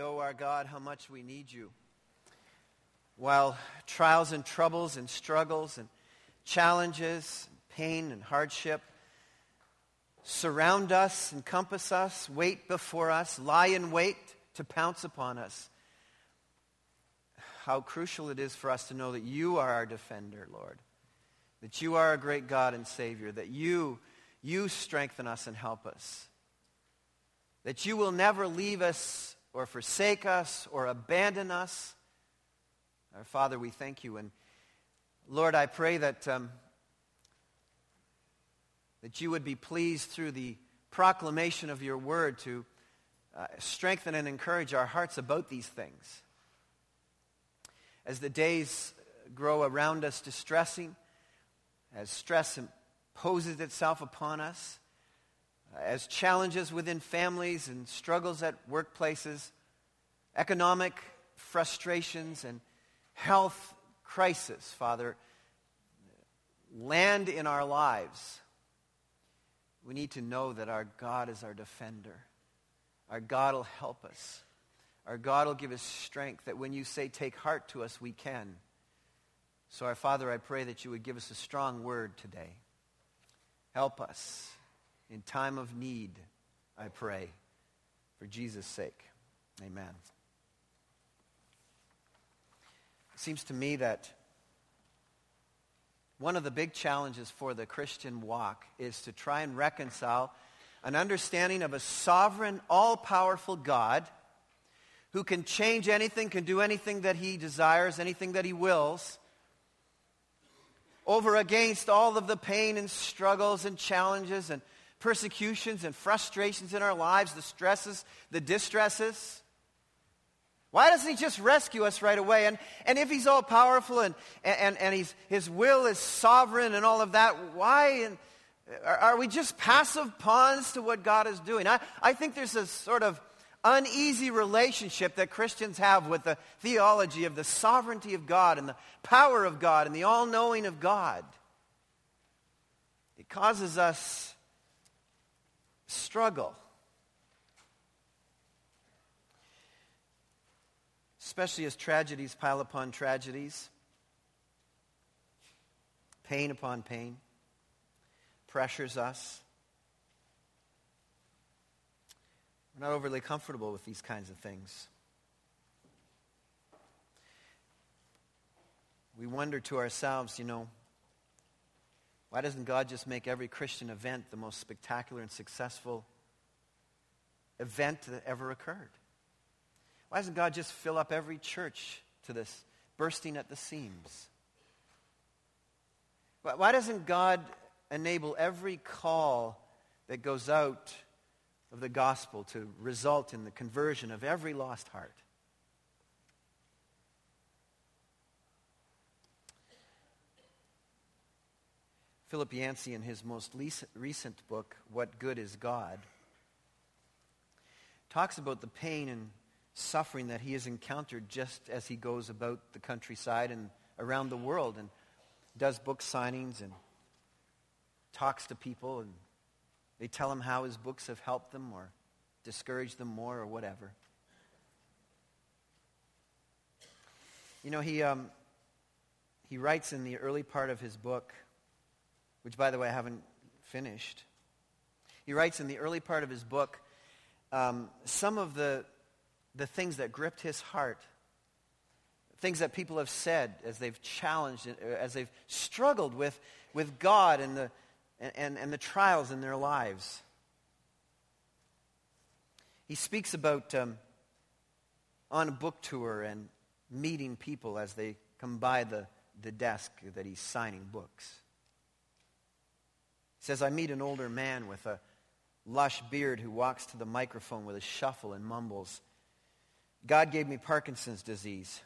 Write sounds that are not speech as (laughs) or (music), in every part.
Oh, our God, how much we need you. While trials and troubles and struggles and challenges, pain and hardship surround us, encompass us, wait before us, lie in wait to pounce upon us. How crucial it is for us to know that you are our defender, Lord. That you are a great God and Savior. That you, you strengthen us and help us. That you will never leave us or forsake us or abandon us. Our Father, we thank you. And Lord, I pray that, um, that you would be pleased through the proclamation of your word to uh, strengthen and encourage our hearts about these things. As the days grow around us distressing, as stress imposes itself upon us, as challenges within families and struggles at workplaces, economic frustrations and health crisis, Father, land in our lives, we need to know that our God is our defender. Our God will help us. Our God will give us strength that when you say take heart to us, we can. So, our Father, I pray that you would give us a strong word today. Help us in time of need, I pray, for Jesus' sake. Amen. It seems to me that one of the big challenges for the Christian walk is to try and reconcile an understanding of a sovereign, all powerful God who can change anything, can do anything that he desires, anything that he wills, over against all of the pain and struggles and challenges and persecutions and frustrations in our lives, the stresses, the distresses. Why doesn't he just rescue us right away? And, and if he's all powerful and, and, and he's, his will is sovereign and all of that, why and, are, are we just passive pawns to what God is doing? I, I think there's a sort of uneasy relationship that Christians have with the theology of the sovereignty of God and the power of God and the all knowing of God. It causes us struggle. Especially as tragedies pile upon tragedies, pain upon pain, pressures us. We're not overly comfortable with these kinds of things. We wonder to ourselves, you know, why doesn't God just make every Christian event the most spectacular and successful event that ever occurred? Why doesn't God just fill up every church to this bursting at the seams? Why doesn't God enable every call that goes out of the gospel to result in the conversion of every lost heart? Philip Yancey, in his most recent book, What Good is God, talks about the pain and suffering that he has encountered just as he goes about the countryside and around the world and does book signings and talks to people and they tell him how his books have helped them or discouraged them more or whatever. You know, he, um, he writes in the early part of his book, which, by the way, I haven't finished. He writes in the early part of his book um, some of the, the things that gripped his heart, things that people have said as they've challenged, uh, as they've struggled with, with God and the, and, and the trials in their lives. He speaks about um, on a book tour and meeting people as they come by the, the desk that he's signing books. Says, I meet an older man with a lush beard who walks to the microphone with a shuffle and mumbles, God gave me Parkinson's disease.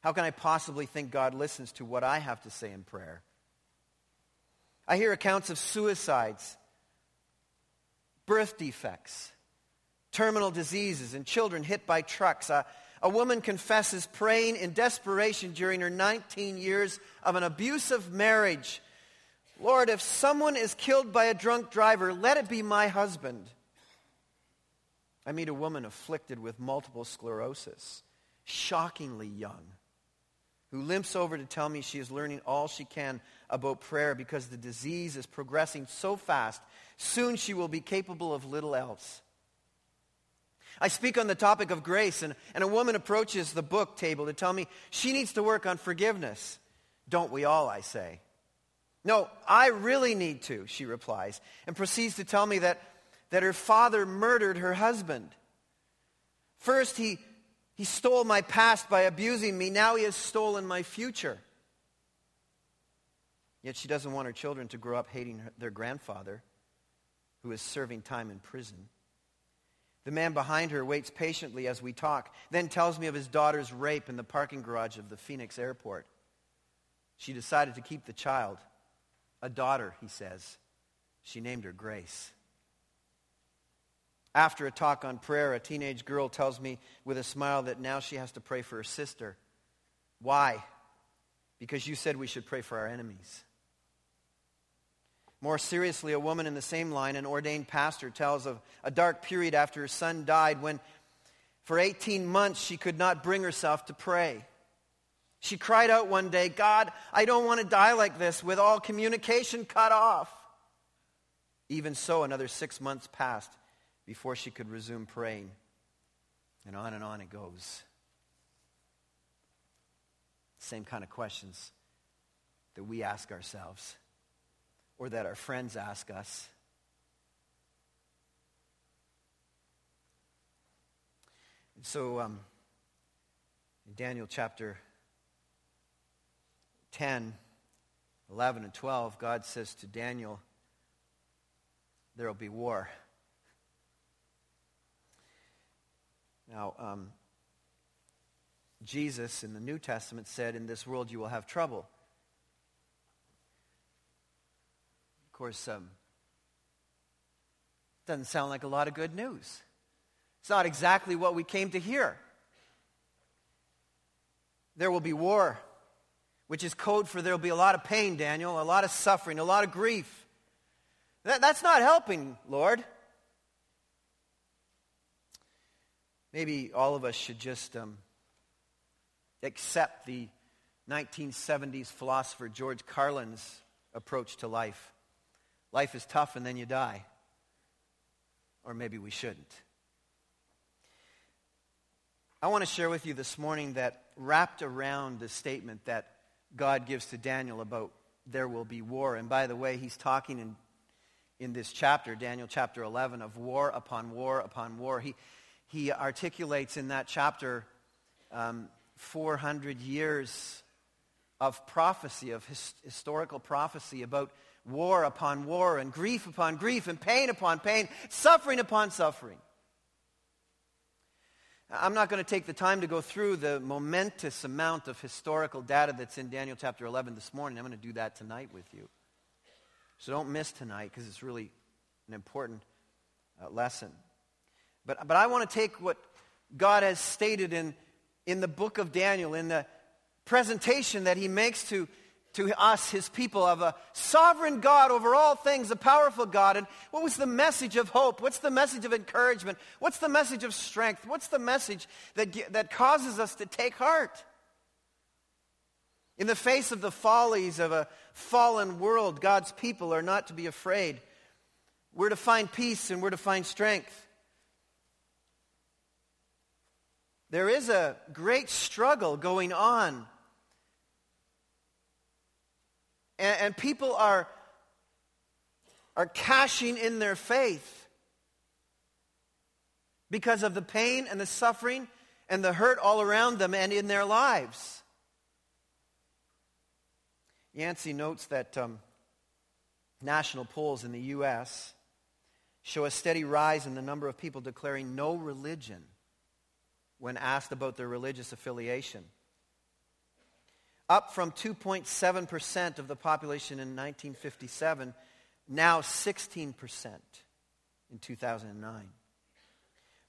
How can I possibly think God listens to what I have to say in prayer? I hear accounts of suicides, birth defects, terminal diseases, and children hit by trucks. A, a woman confesses praying in desperation during her 19 years of an abusive marriage Lord, if someone is killed by a drunk driver, let it be my husband. I meet a woman afflicted with multiple sclerosis, shockingly young, who limps over to tell me she is learning all she can about prayer because the disease is progressing so fast. Soon she will be capable of little else. I speak on the topic of grace, and, and a woman approaches the book table to tell me she needs to work on forgiveness. Don't we all, I say. No, I really need to, she replies, and proceeds to tell me that, that her father murdered her husband. First, he, he stole my past by abusing me. Now he has stolen my future. Yet she doesn't want her children to grow up hating their grandfather, who is serving time in prison. The man behind her waits patiently as we talk, then tells me of his daughter's rape in the parking garage of the Phoenix airport. She decided to keep the child. A daughter, he says. She named her Grace. After a talk on prayer, a teenage girl tells me with a smile that now she has to pray for her sister. Why? Because you said we should pray for our enemies. More seriously, a woman in the same line, an ordained pastor, tells of a dark period after her son died when for 18 months she could not bring herself to pray. She cried out one day, God, I don't want to die like this with all communication cut off. Even so, another six months passed before she could resume praying. And on and on it goes. Same kind of questions that we ask ourselves or that our friends ask us. And so, um, in Daniel chapter 10, 11, and 12, God says to Daniel, There will be war. Now, um, Jesus in the New Testament said, In this world you will have trouble. Of course, um, doesn't sound like a lot of good news. It's not exactly what we came to hear. There will be war, which is code for there will be a lot of pain, Daniel, a lot of suffering, a lot of grief. That, that's not helping, Lord. Maybe all of us should just um, accept the 1970s philosopher George Carlin's approach to life. Life is tough and then you die. Or maybe we shouldn't. I want to share with you this morning that wrapped around the statement that God gives to Daniel about there will be war. And by the way, he's talking in, in this chapter, Daniel chapter 11, of war upon war upon war. He, he articulates in that chapter um, 400 years of prophecy, of his, historical prophecy about war upon war and grief upon grief and pain upon pain, suffering upon suffering. I'm not going to take the time to go through the momentous amount of historical data that's in Daniel chapter 11 this morning. I'm going to do that tonight with you. So don't miss tonight because it's really an important uh, lesson. But, but I want to take what God has stated in, in the book of Daniel, in the presentation that he makes to to us, his people, of a sovereign God over all things, a powerful God. And what was the message of hope? What's the message of encouragement? What's the message of strength? What's the message that, that causes us to take heart? In the face of the follies of a fallen world, God's people are not to be afraid. We're to find peace and we're to find strength. There is a great struggle going on And, and people are, are cashing in their faith because of the pain and the suffering and the hurt all around them and in their lives. Yancey notes that um, national polls in the U.S. show a steady rise in the number of people declaring no religion when asked about their religious affiliation up from 2.7% of the population in 1957, now 16% in 2009.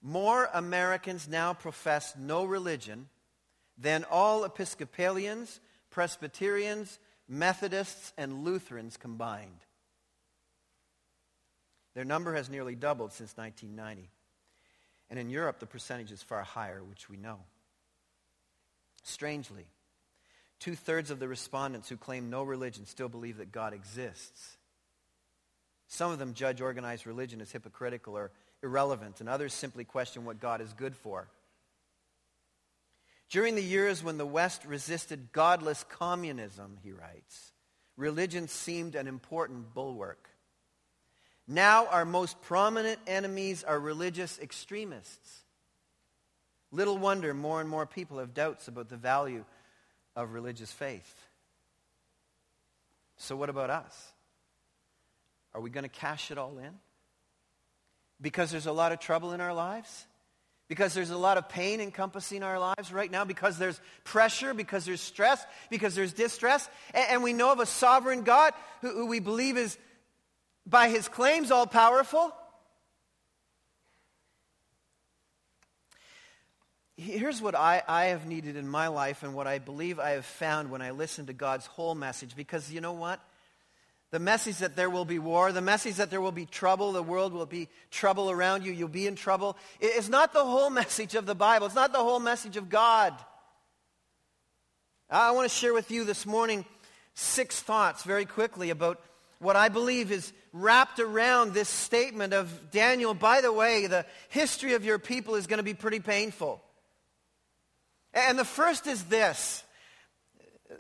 More Americans now profess no religion than all Episcopalians, Presbyterians, Methodists, and Lutherans combined. Their number has nearly doubled since 1990. And in Europe, the percentage is far higher, which we know. Strangely, two thirds of the respondents who claim no religion still believe that God exists. Some of them judge organized religion as hypocritical or irrelevant, and others simply question what God is good for. During the years when the West resisted godless communism, he writes, religion seemed an important bulwark. Now, our most prominent enemies are religious extremists. Little wonder more and more people have doubts about the value of religious faith. So, what about us? Are we going to cash it all in? Because there's a lot of trouble in our lives? Because there's a lot of pain encompassing our lives right now? Because there's pressure? Because there's stress? Because there's distress? And, and we know of a sovereign God who, who we believe is, by his claims, all powerful? Here's what I, I have needed in my life and what I believe I have found when I listen to God's whole message. Because you know what? The message that there will be war, the message that there will be trouble, the world will be trouble around you, you'll be in trouble, is not the whole (laughs) message of the Bible. It's not the whole message of God. I want to share with you this morning six thoughts very quickly about what I believe is wrapped around this statement of Daniel. By the way, the history of your people is going to be pretty painful. And the first is this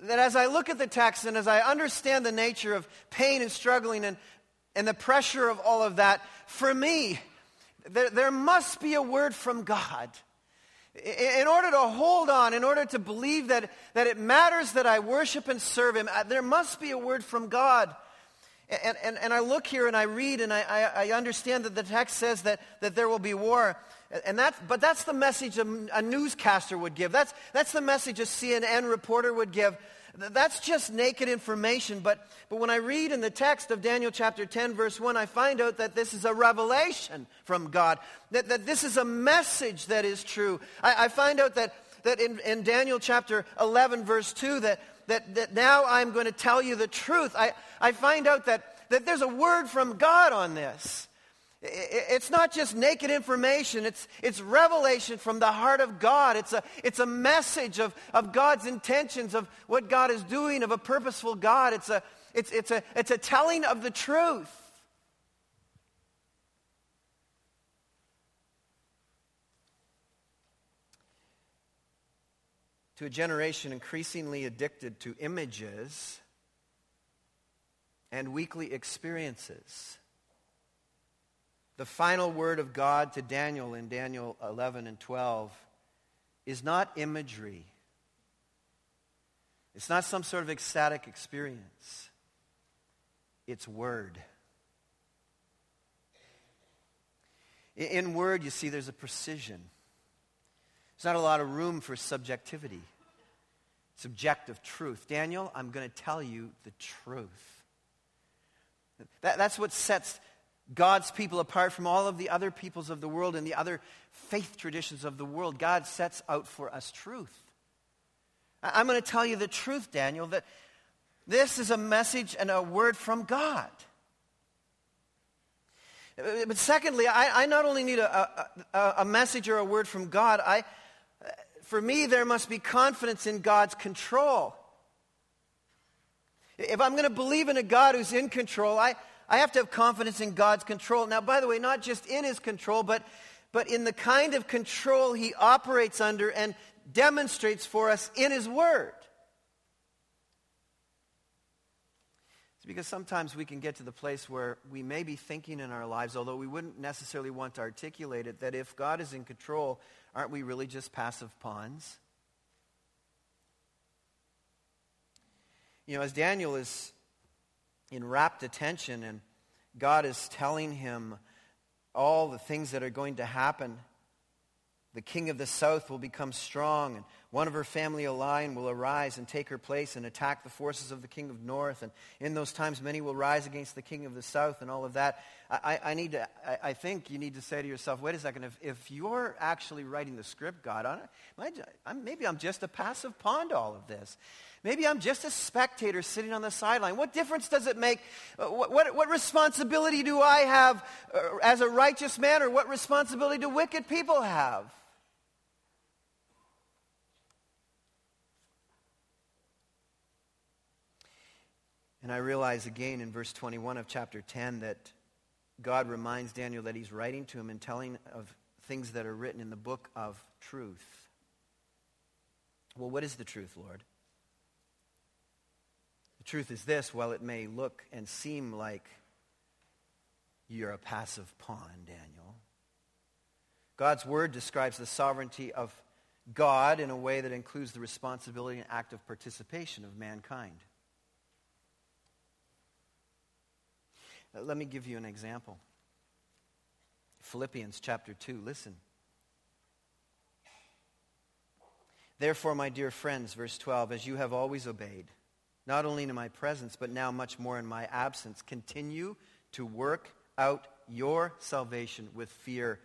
that as I look at the text and as I understand the nature of pain and struggling and, and the pressure of all of that, for me, there, there must be a word from God. In order to hold on, in order to believe that, that it matters that I worship and serve Him, uh, there must be a word from God. And, and, and I look here and I read and I, I, I understand that the text says that, that there will be war. And that's, but that's the message a, newscaster would give. That's, that's the message a CNN reporter would give. That's just naked information. But, but when I read in the text of Daniel chapter 10, verse 1, I find out that this is a revelation from God, that, that this is a message that is true. I, I find out that, that in, in Daniel chapter 11, verse 2, that, that, that now I'm going to tell you the truth. I, I find out that, that there's a word from God on this. It's not just naked information, it's, it's revelation from the heart of God. It's a, it's a message of, of God's intentions, of what God is doing, of a purposeful God. It's a, it's, it's, a, it's a telling of the truth. To a generation increasingly addicted to images and weekly experiences the final word of God to Daniel in Daniel 11 and 12 is not imagery. It's not some sort of ecstatic experience. It's word. In word, you see, there's a precision. There's not a lot of room for subjectivity, subjective truth. Daniel, I'm going to tell you the truth. That, that's what sets God's people apart from all of the other peoples of the world and the other faith traditions of the world. God sets out for us truth. I'm going to tell you the truth, Daniel, that this is a message and a word from God. But secondly, I, I not only need a, a, a, message or a word from God, I, for me, there must be confidence in God's control. If I'm going to believe in a God who's in control, I, I have to have confidence in God's control. Now, by the way, not just in his control, but, but in the kind of control he operates under and demonstrates for us in his word. It's because sometimes we can get to the place where we may be thinking in our lives, although we wouldn't necessarily want to articulate it, that if God is in control, aren't we really just passive pawns? You know, as Daniel is in rapt attention, and God is telling him all the things that are going to happen. The king of the south will become strong, and one of her family a line will arise and take her place and attack the forces of the king of north. And in those times, many will rise against the king of the south and all of that. I, I need to, I, I, think you need to say to yourself, wait a second, if, if you're actually writing the script, God, I, maybe I'm just a passive pawn to all of this. Maybe I'm just a spectator sitting on the sideline. What difference does it make? Uh, what, what, what responsibility do I have uh, as a righteous man, or what responsibility do wicked people have? And I realize again in verse 21 of chapter 10 that God reminds Daniel that he's writing to him and telling of things that are written in the book of truth. Well, what is the truth, Lord? The truth is this while it may look and seem like you're a passive pawn, Daniel, God's word describes the sovereignty of God in a way that includes the responsibility and active participation of mankind. Let me give you an example. Philippians chapter 2, listen. Therefore, my dear friends, verse 12, as you have always obeyed, not only in my presence, but now much more in my absence, continue to work out your salvation with fear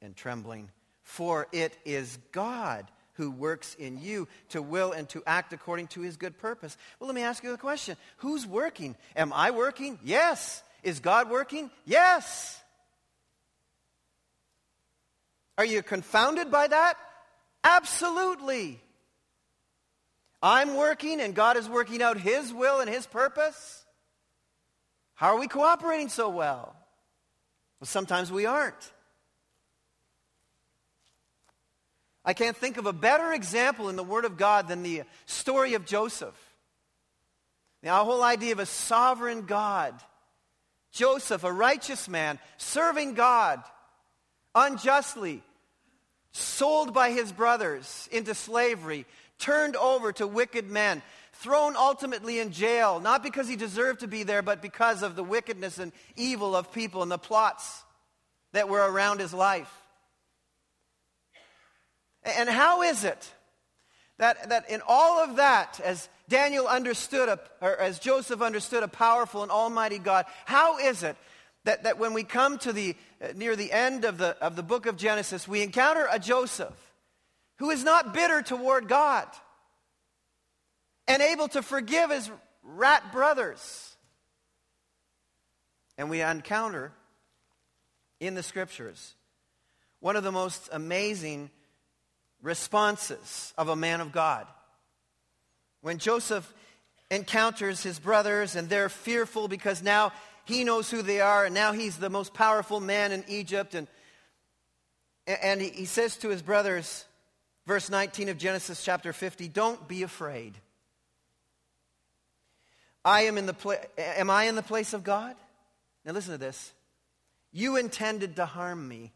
and trembling. For it is God who works in you to will and to act according to his good purpose. Well, let me ask you a question. Who's working? Am I working? Yes. Is God working? Yes. Are you confounded by that? Absolutely. I'm working and God is working out His will and His purpose. How are we cooperating so well? Well, sometimes we aren't. I can't think of a better example in the Word of God than the story of Joseph. Now, the whole idea of a sovereign God Joseph, a righteous man, serving God unjustly, sold by his brothers into slavery, turned over to wicked men, thrown ultimately in jail, not because he deserved to be there, but because of the wickedness and evil of people and the plots that were around his life. And how is it that, that in all of that, as Daniel understood, a, or as Joseph understood, a powerful and almighty God. How is it that, that when we come to the, uh, near the end of the, of the book of Genesis, we encounter a Joseph who is not bitter toward God and able to forgive his rat brothers? And we encounter in the scriptures one of the most amazing responses of a man of God. When Joseph encounters his brothers and they're fearful because now he knows who they are and now he's the most powerful man in Egypt. And, and he says to his brothers, verse 19 of Genesis chapter 50, don't be afraid. I am in the pla- am I in the place of God? Now listen to this. You intended to harm me,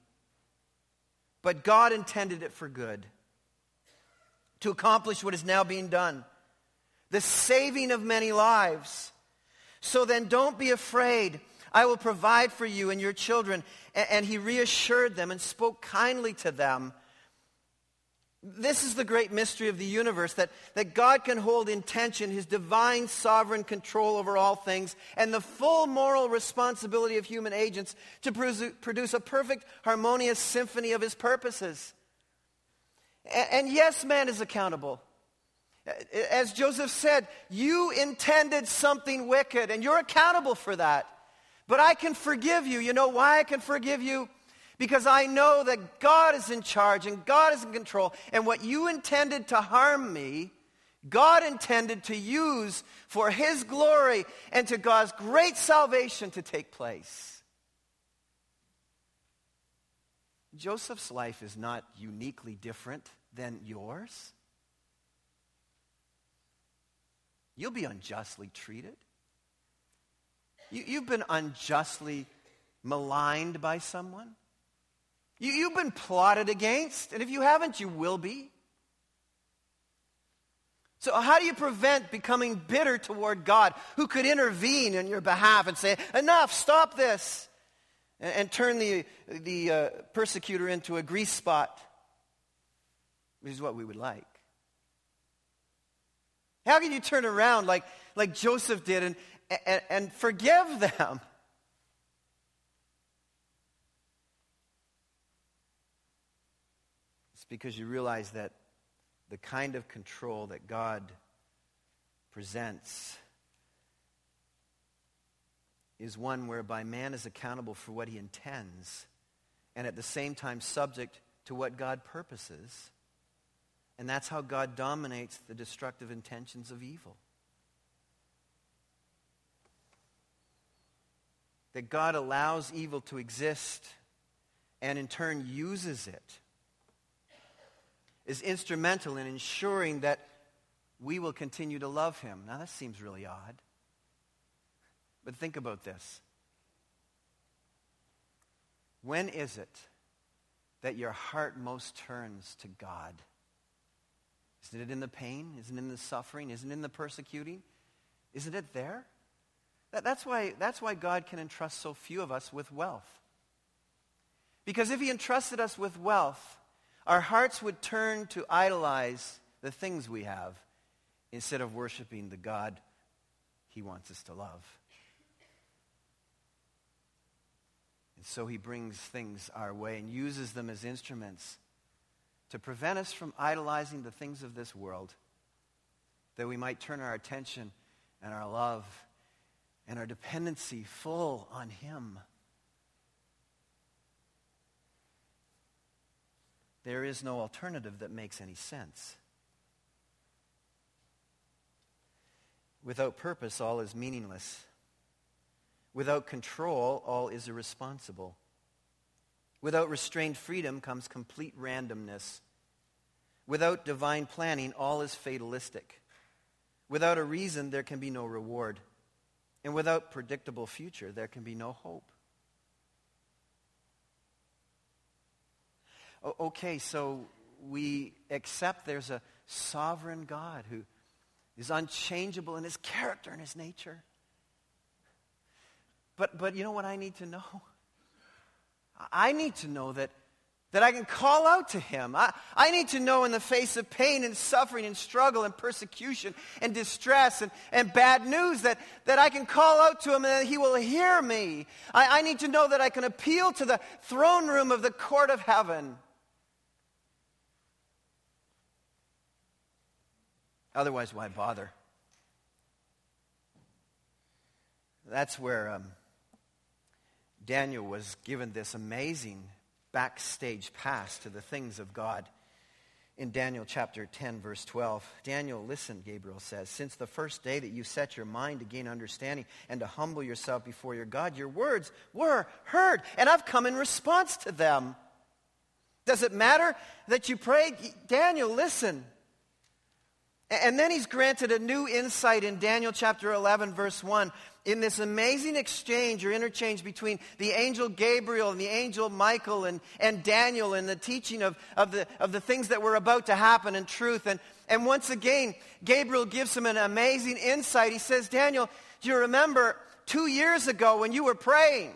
but God intended it for good, to accomplish what is now being done the saving of many lives. So then don't be afraid. I will provide for you and your children. And he reassured them and spoke kindly to them. This is the great mystery of the universe that, that God can hold in tension his divine sovereign control over all things and the full moral responsibility of human agents to produce a perfect, harmonious symphony of his purposes. And, and yes, man is accountable. As Joseph said, you intended something wicked and you're accountable for that. But I can forgive you. You know why I can forgive you? Because I know that God is in charge and God is in control. And what you intended to harm me, God intended to use for His glory and to God's great salvation to take place. Joseph's life is not uniquely different than yours. You'll be unjustly treated. You, have been unjustly maligned by someone. You, you've been plotted against, and if you haven't, you will be. So, how do you prevent becoming bitter toward God who could intervene in your behalf and say, Enough, stop this, and, and turn the, the uh, persecutor into a grease spot, which is what we would like. How can you turn around like, like Joseph did and, and, and forgive them? It's because you realize that the kind of control that God presents is one whereby man is accountable for what he intends and at the same time subject to what God purposes. And that's how God dominates the destructive intentions of evil. That God allows evil to exist and in turn uses it is instrumental in ensuring that we will continue to love him. Now, that seems really odd. But think about this. When is it that your heart most turns to God? Isn't it in the pain? Isn't it in the suffering? Isn't it in the persecuting? Isn't it there? That, that's, why, that's why God can entrust so few of us with wealth. Because if He entrusted us with wealth, our hearts would turn to idolize the things we have instead of worshiping the God He wants us to love. And so He brings things our way and uses them as instruments to prevent us from idolizing the things of this world, that we might turn our attention and our love and our dependency full on Him. There is no alternative that makes any sense. Without purpose, all is meaningless. Without control, all is irresponsible. Without restrained freedom comes complete randomness. Without divine planning, all is fatalistic. Without a reason, there can be no reward. And without predictable future, there can be no hope. Okay, so we accept there's a sovereign God who is unchangeable in his character and his nature. But, but you know what I need to know? I need to know that, that I can call out to him. I, I need to know in the face of pain and suffering and struggle and persecution and distress and, and bad news that, that I can call out to him and that he will hear me. I, I need to know that I can appeal to the throne room of the court of heaven Otherwise, why bother? That's where um, Daniel was given this amazing backstage pass to the things of God. In Daniel chapter 10, verse 12, Daniel, listen, Gabriel says, since the first day that you set your mind to gain understanding and to humble yourself before your God, your words were heard, and I've come in response to them. Does it matter that you prayed? Daniel, listen. And then he's granted a new insight in Daniel chapter 11, verse 1. In this amazing exchange or interchange between the angel Gabriel and the angel Michael and, and Daniel and the teaching of, of, the, of the things that were about to happen in truth. And, and once again, Gabriel gives him an amazing insight. He says, Daniel, do you remember two years ago when you were praying?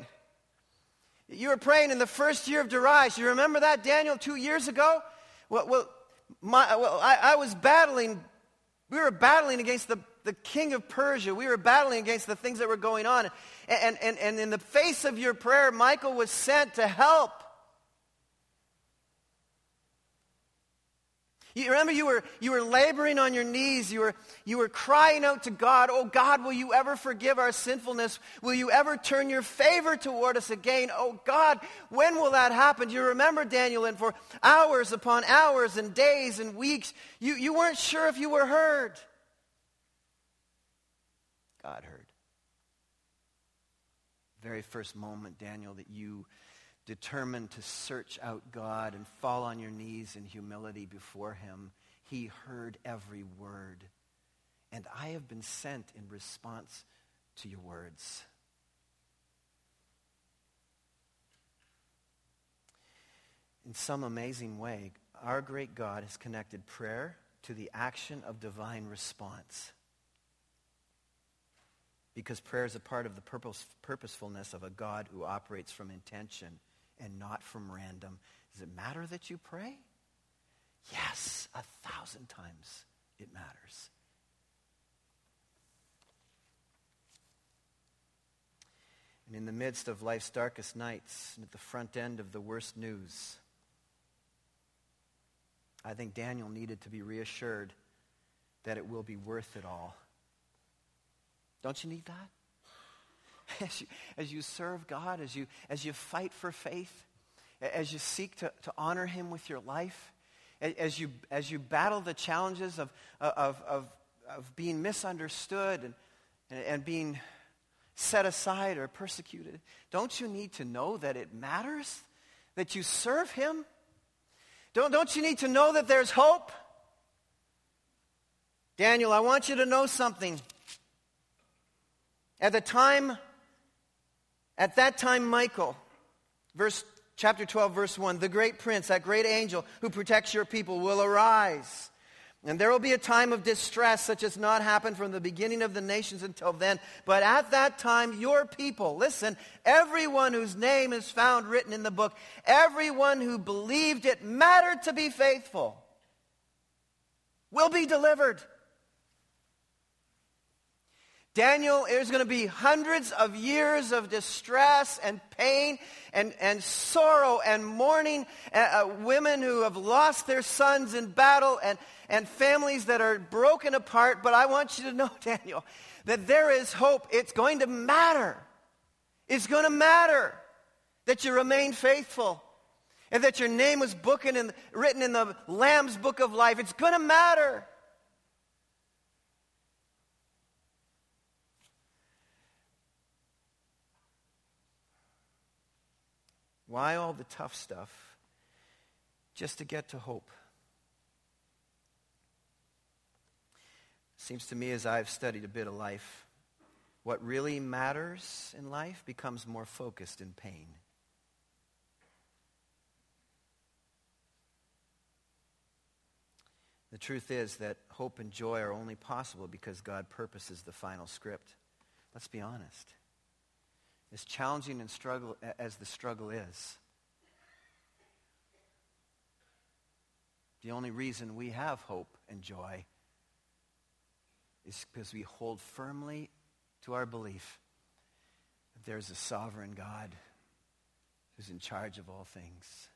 You were praying in the first year of Darius. You remember that, Daniel, two years ago? Well, well, my, well I, I was battling we were battling against the, the king of Persia. We were battling against the things that were going on. And, and, and in the face of your prayer, Michael was sent to help. You remember you were, you were laboring on your knees. You were, you were crying out to God, Oh God, will you ever forgive our sinfulness? Will you ever turn your favor toward us again? Oh God, when will that happen? Do you remember, Daniel? And for hours upon hours and days and weeks, you, you weren't sure if you were heard. God heard. Very first moment, Daniel, that you determined to search out God and fall on your knees in humility before him, he heard every word. And I have been sent in response to your words. In some amazing way, our great God has connected prayer to the action of divine response. Because prayer is a part of the purpose, purposefulness of a God who operates from intention and not from random. Does it matter that you pray? Yes, a thousand times it matters. And in the midst of life's darkest nights, and at the front end of the worst news, I think Daniel needed to be reassured that it will be worth it all. Don't you need that? (laughs) As you, as you serve God, as you, as you fight for faith, as you seek to, to honor Him with your life, as you, as you battle the challenges of, of, of, of being misunderstood and, and, and being set aside or persecuted, don't you need to know that it matters that you serve Him? Don't, don't you need to know that there's hope? Daniel, I want you to know something. At the time, at that time, Michael, verse chapter 12, verse 1, the great prince, that great angel who protects your people, will arise. And there will be a time of distress such as not happened from the beginning of the nations until then. But at that time, your people, listen, everyone whose name is found written in the book, everyone who believed it mattered to be faithful, will be delivered. Daniel, there's going to be hundreds of years of distress and pain and, and sorrow and mourning. Uh, uh, women who have lost their sons in battle and, and families that are broken apart. But I want you to know, (laughs) Daniel, that there is hope. It's going to matter. It's going to matter that you remain faithful and that your name was in, written in the Lamb's book of life. It's going to matter. Why all the tough stuff? Just to get to hope. Seems to me as I've studied a bit of life, what really matters in life becomes more focused in pain. The truth is that hope and joy are only possible because God purposes the final script. Let's be honest as challenging and struggle as the struggle is, the only reason we have hope and joy is because we hold firmly to our belief that there's a sovereign God who's in charge of all things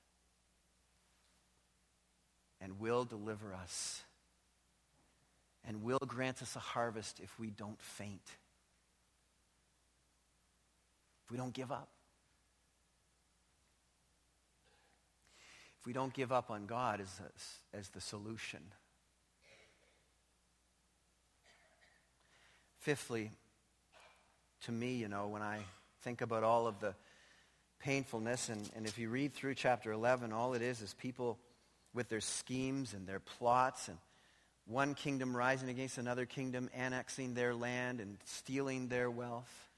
and will deliver us and will grant us a harvest if we don't faint we don't give up. If we don't give up on God as, a, as the solution. Fifthly, to me, you know, when I think about all of the painfulness, and, and if you read through chapter 11, all it is is people with their schemes and their plots and one kingdom rising against another kingdom, annexing their land and stealing their wealth.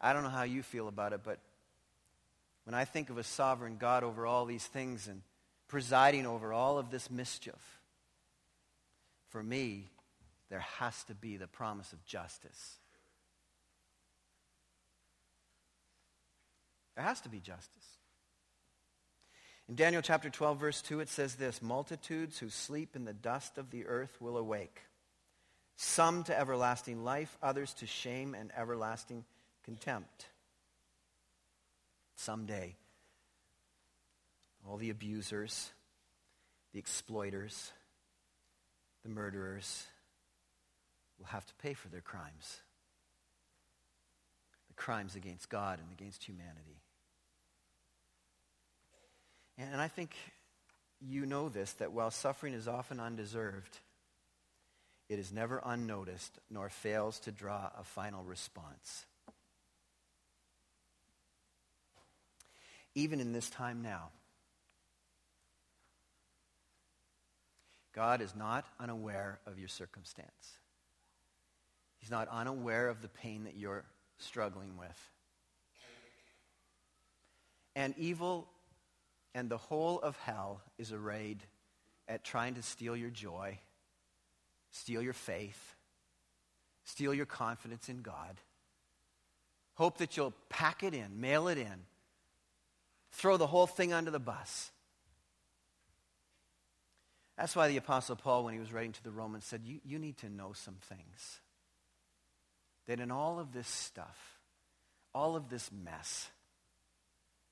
I don't know how you feel about it, but when I think of a sovereign God over all these things and presiding over all of this mischief, for me, there has to be the promise of justice. There has to be justice. In Daniel chapter 12, verse 2, it says this Multitudes who sleep in the dust of the earth will awake, some to everlasting life, others to shame and everlasting contempt. Someday, all the abusers, the exploiters, the murderers will have to pay for their crimes. The crimes against God and against humanity. And I think you know this that while suffering is often undeserved, it is never unnoticed nor fails to draw a final response. Even in this time now. God is not unaware of your circumstance. He's not unaware of the pain that you're struggling with. And evil and the whole of hell is arrayed at trying to steal your joy, steal your faith, steal your confidence in God. Hope that you'll pack it in, mail it in, throw the whole thing under the bus. That's why the Apostle Paul, when he was writing to the Romans, said, You, you need to know some things. that in all of this stuff, all of this mess,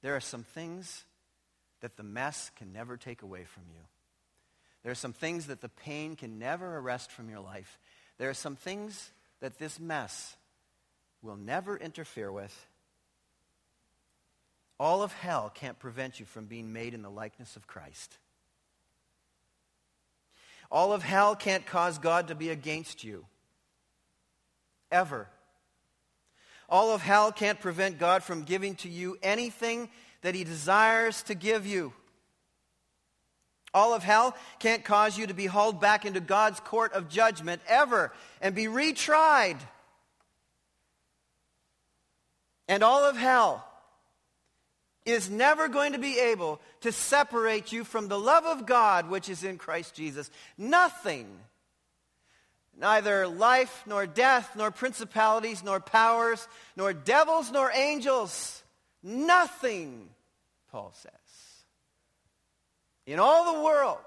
there are some things that the mess can never take away from you. There are some things that the pain can never arrest from your life. There are some things that this mess will never interfere with. All of hell can't prevent you from being made in the likeness of Christ. All of hell can't cause God to be against you. Ever. All of hell can't prevent God from giving to you anything that he desires to give you. All of hell can't cause you to be hauled back into God's court of judgment ever and be retried. And all of hell is never going to be able to separate you from the love of God which is in Christ Jesus. Nothing, neither life, nor death, nor principalities, nor powers, nor devils, nor angels, nothing, Paul says, in all the world.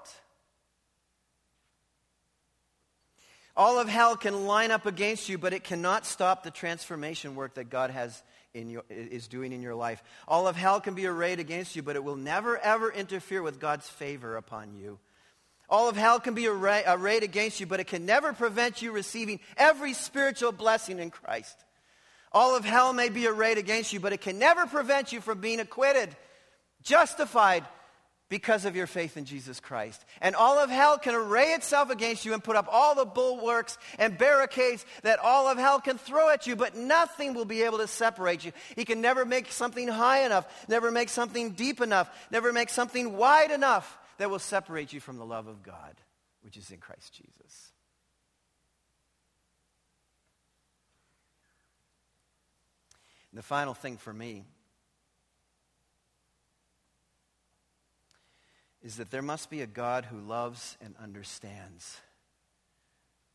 All of hell can line up against you, but it cannot stop the transformation work that God has in your, is doing in your life. All of hell can be arrayed against you, but it will never, ever interfere with God's favor upon you. All of hell can be array, arrayed against you, but it can never prevent you receiving every spiritual blessing in Christ. All of hell may be arrayed against you, but it can never prevent you from being acquitted, justified, because of your faith in Jesus Christ. And all of hell can array itself against you and put up all the bulwarks and barricades that all of hell can throw at you, but nothing will be able to separate you. He can never make something high enough, never make something deep enough, never make something wide enough that will separate you from the love of God, which is in Christ Jesus. And the final thing for me is that there must be a God who loves and understands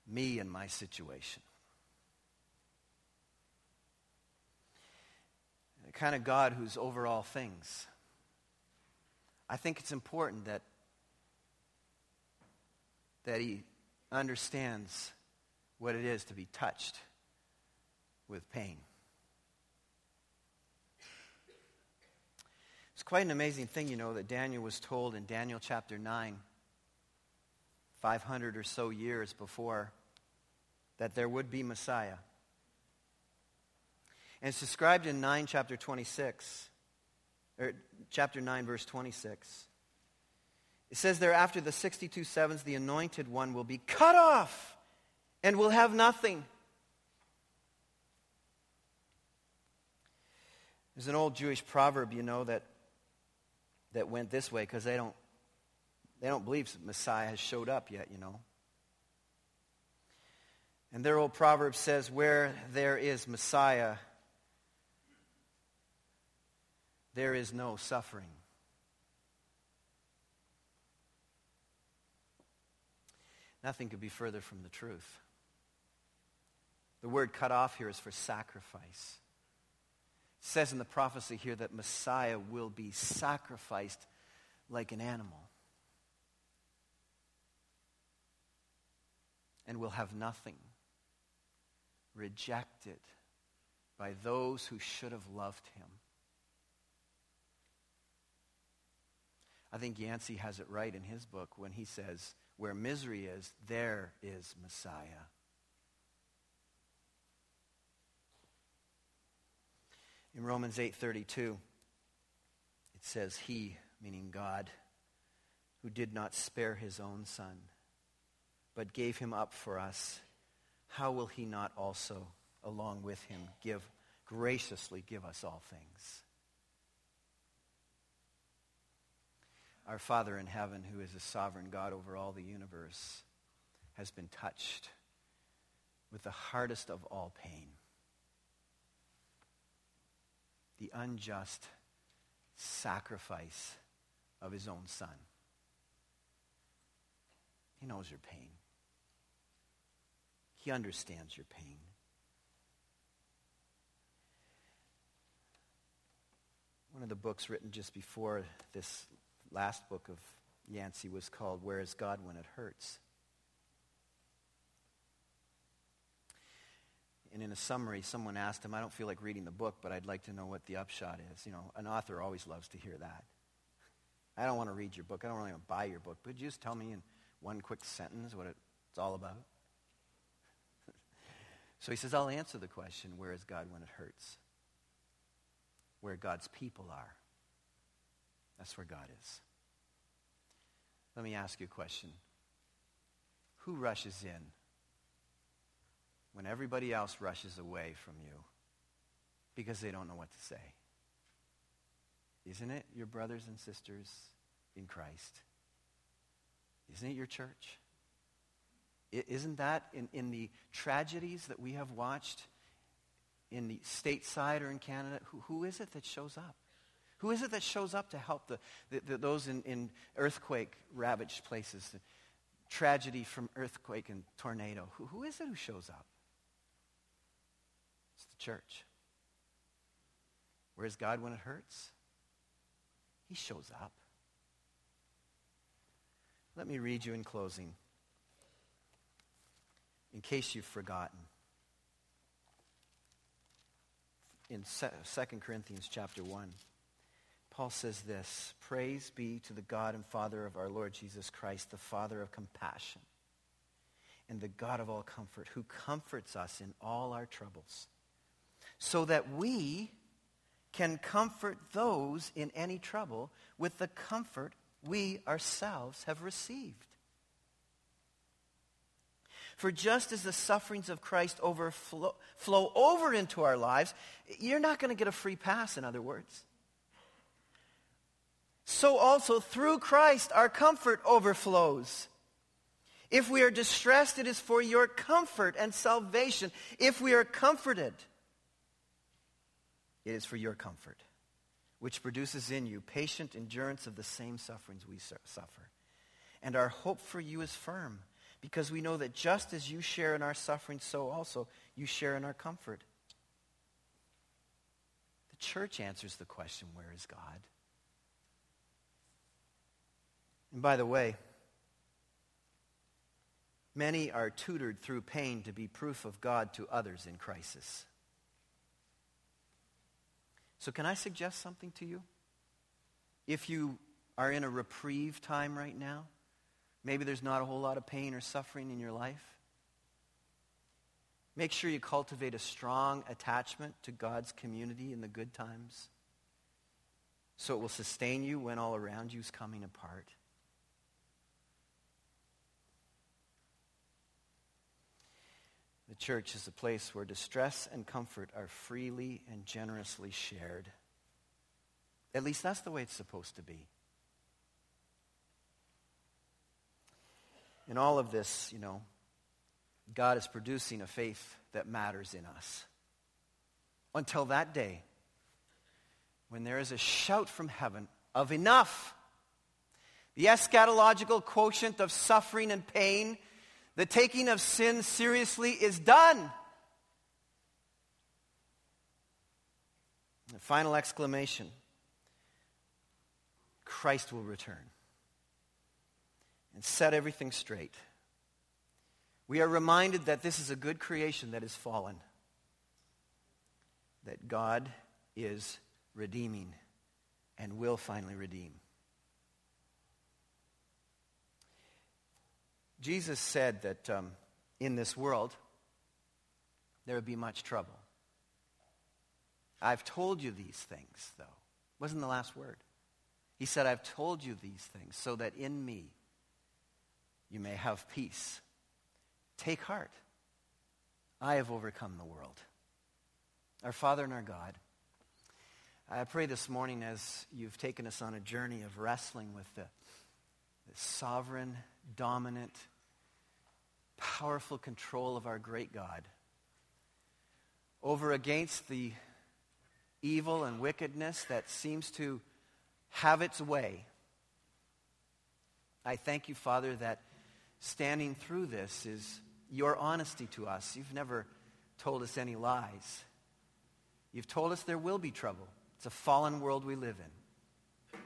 me and my situation. The kind of God who's over all things. I think it's important that, that he understands what it is to be touched with pain. It's quite an amazing thing, you know, that Daniel was told in Daniel chapter 9, 500 or so years before, that there would be Messiah. And it's described in 9 chapter 26, or chapter 9 verse 26. It says there after the 62 sevens the anointed one will be cut off and will have nothing. There's an old Jewish proverb, you know, that that went this way because they don't, they don't believe Messiah has showed up yet, you know. And their old proverb says, Where there is Messiah, there is no suffering. Nothing could be further from the truth. The word cut off here is for sacrifice says in the prophecy here that Messiah will be sacrificed like an animal and will have nothing, rejected by those who should have loved him. I think Yancey has it right in his book when he says, Where misery is, there is Messiah. In Romans 8:32 it says he meaning God who did not spare his own son but gave him up for us how will he not also along with him give graciously give us all things? Our Father in heaven who is a sovereign God over all the universe has been touched with the hardest of all pain the unjust sacrifice of his own son. He knows your pain. He understands your pain. One of the books written just before this last book of Yancey was called Where is God When It Hurts? And in a summary, someone asked him, I don't feel like reading the book, but I'd like to know what the upshot is. You know, an author always loves to hear that. I don't want to read your book. I don't really want to buy your book. But you just tell me in one quick sentence what it's all about? (laughs) so he says, I'll answer the question, where is God when it hurts? Where God's people are. That's where God is. Let me ask you a question. Who rushes in when everybody else rushes away from you because they don't know what to say? Isn't it your brothers and sisters in Christ? Isn't it your church? Isn't that in, in the tragedies that we have watched in the stateside or in Canada? Who, who is it that shows up? Who is it that shows up to help the, the, the those in, in earthquake ravaged places? Tragedy from earthquake and tornado. Who, who is it who shows up? The church. Where's God when it hurts? He shows up. Let me read you in closing, in case you've forgotten. In 2 Corinthians chapter 1, Paul says this Praise be to the God and Father of our Lord Jesus Christ, the Father of compassion and the God of all comfort, who comforts us in all our troubles, so that we can comfort those in any trouble with the comfort we ourselves have received. For just as the sufferings of Christ overflow flow over into our lives, you're not going to get a free pass, in other words. So also through Christ our comfort overflows. If we are distressed, it is for your comfort and salvation. If we are comforted, it is for your comfort which produces in you patient endurance of the same sufferings we suffer. And our hope for you is firm, because we know that just as you share in our suffering, so also you share in our comfort. The church answers the question, where is God? And by the way, many are tutored through pain to be proof of God to others in crisis. So, can I suggest something to you? If you are in a reprieve time right now, maybe there's not a whole lot of pain or suffering in your life. Make sure you cultivate a strong attachment to God's community in the good times so it will sustain you when all around you is coming apart. The church is a place where distress and comfort are freely and generously shared. At least that's the way it's supposed to be. In all of this, you know, God is producing a faith that matters in us. Until that day, when there is a shout from heaven of enough, the eschatological quotient of suffering and pain the taking of sin seriously is done. The final exclamation Christ will return and set everything straight. We are reminded that this is a good creation that is fallen, that God is redeeming and will finally redeem. Jesus said that um, in this world there would be much trouble. I've told you these things, though. Wasn't the last word. He said, I've told you these things so that in me you may have peace. Take heart. I have overcome the world. Our Father and our God, I pray this morning as you've taken us on a journey of wrestling with the, the sovereign, dominant, powerful control of our great God over against the evil and wickedness that seems to have its way. I thank you, Father, that standing through this is your honesty to us. You've never told us any lies. You've told us there will be trouble. It's a fallen world we live in.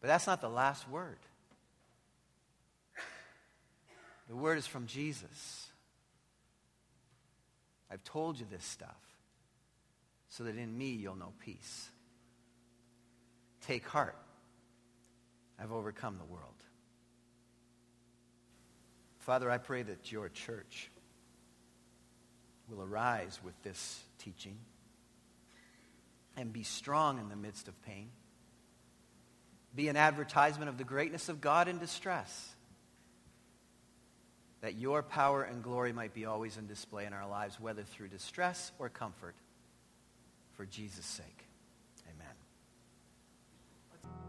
But that's not the last word. The word is from Jesus. I've told you this stuff so that in me you'll know peace. Take heart. I've overcome the world. Father, I pray that your church will arise with this teaching and be strong in the midst of pain. Be an advertisement of the greatness of God in distress. That your power and glory might be always in display in our lives, whether through distress or comfort, for Jesus' sake. Amen.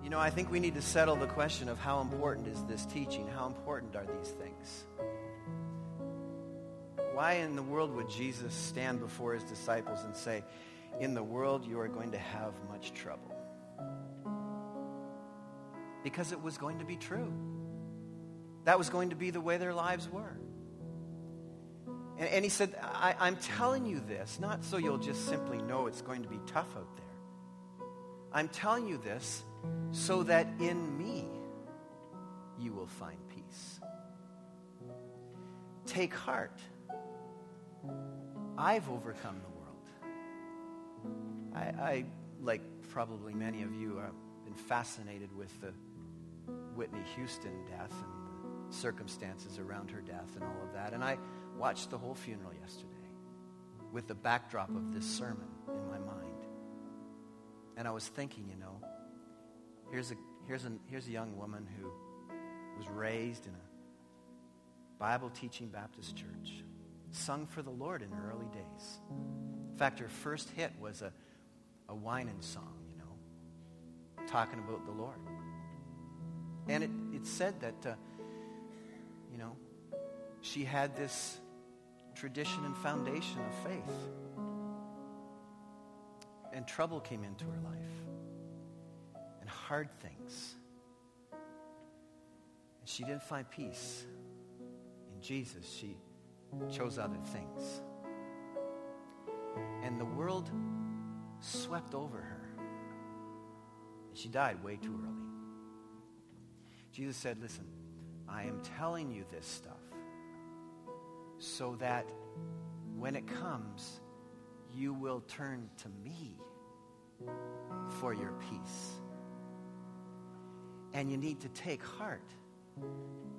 You know, I think we need to settle the question of how important is this teaching? How important are these things? Why in the world would Jesus stand before his disciples and say, In the world you are going to have much trouble? Because it was going to be true. That was going to be the way their lives were. And, and he said, I, am telling you this, not so you'll just simply know it's going to be tough out there. I'm telling you this so that in me you will find peace. Take heart. I've overcome the world. I, I, like probably many of you, have been fascinated with the Whitney Houston death and circumstances around her death and all of that. And I watched the whole funeral yesterday with the backdrop of this sermon in my mind. And I was thinking, you know, here's a, here's a, here's a young woman who was raised in a Bible teaching Baptist church sung for the Lord in her early days. In fact, her first hit was a, a whining song, you know, talking about the Lord. And it, it said that, uh, you know, she had this tradition and foundation of faith. And trouble came into her life, and hard things. And she didn't find peace in Jesus. She chose other things. And the world swept over her. And she died way too early. Jesus said, Listen, I am telling you this stuff so that when it comes, you will turn to me for your peace. And you need to take heart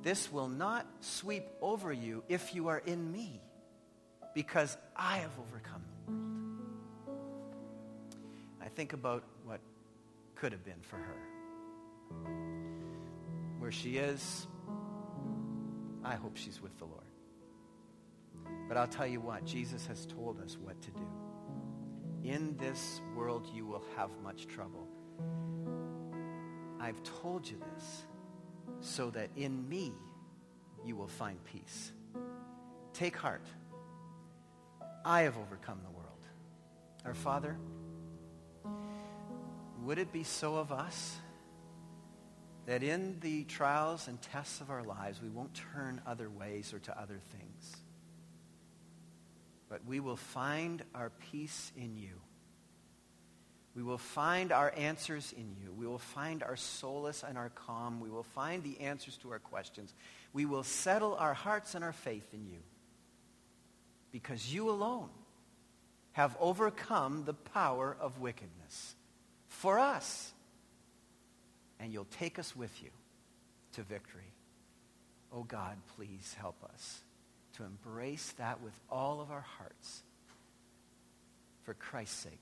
this will not sweep over you if you are in me, because I have overcome the world. I think about what could have been for her. Where she is, I hope she's with the Lord. But I'll tell you what, Jesus has told us what to do. In this world, you will have much trouble. I've told you this so that in me you will find peace. Take heart. I have overcome the world. Our Father, would it be so of us that in the trials and tests of our lives we won't turn other ways or to other things, but we will find our peace in you. We will find our answers in you. We will find our solace and our calm. We will find the answers to our questions. We will settle our hearts and our faith in you. Because you alone have overcome the power of wickedness for us. And you'll take us with you to victory. Oh God, please help us to embrace that with all of our hearts. For Christ's sake,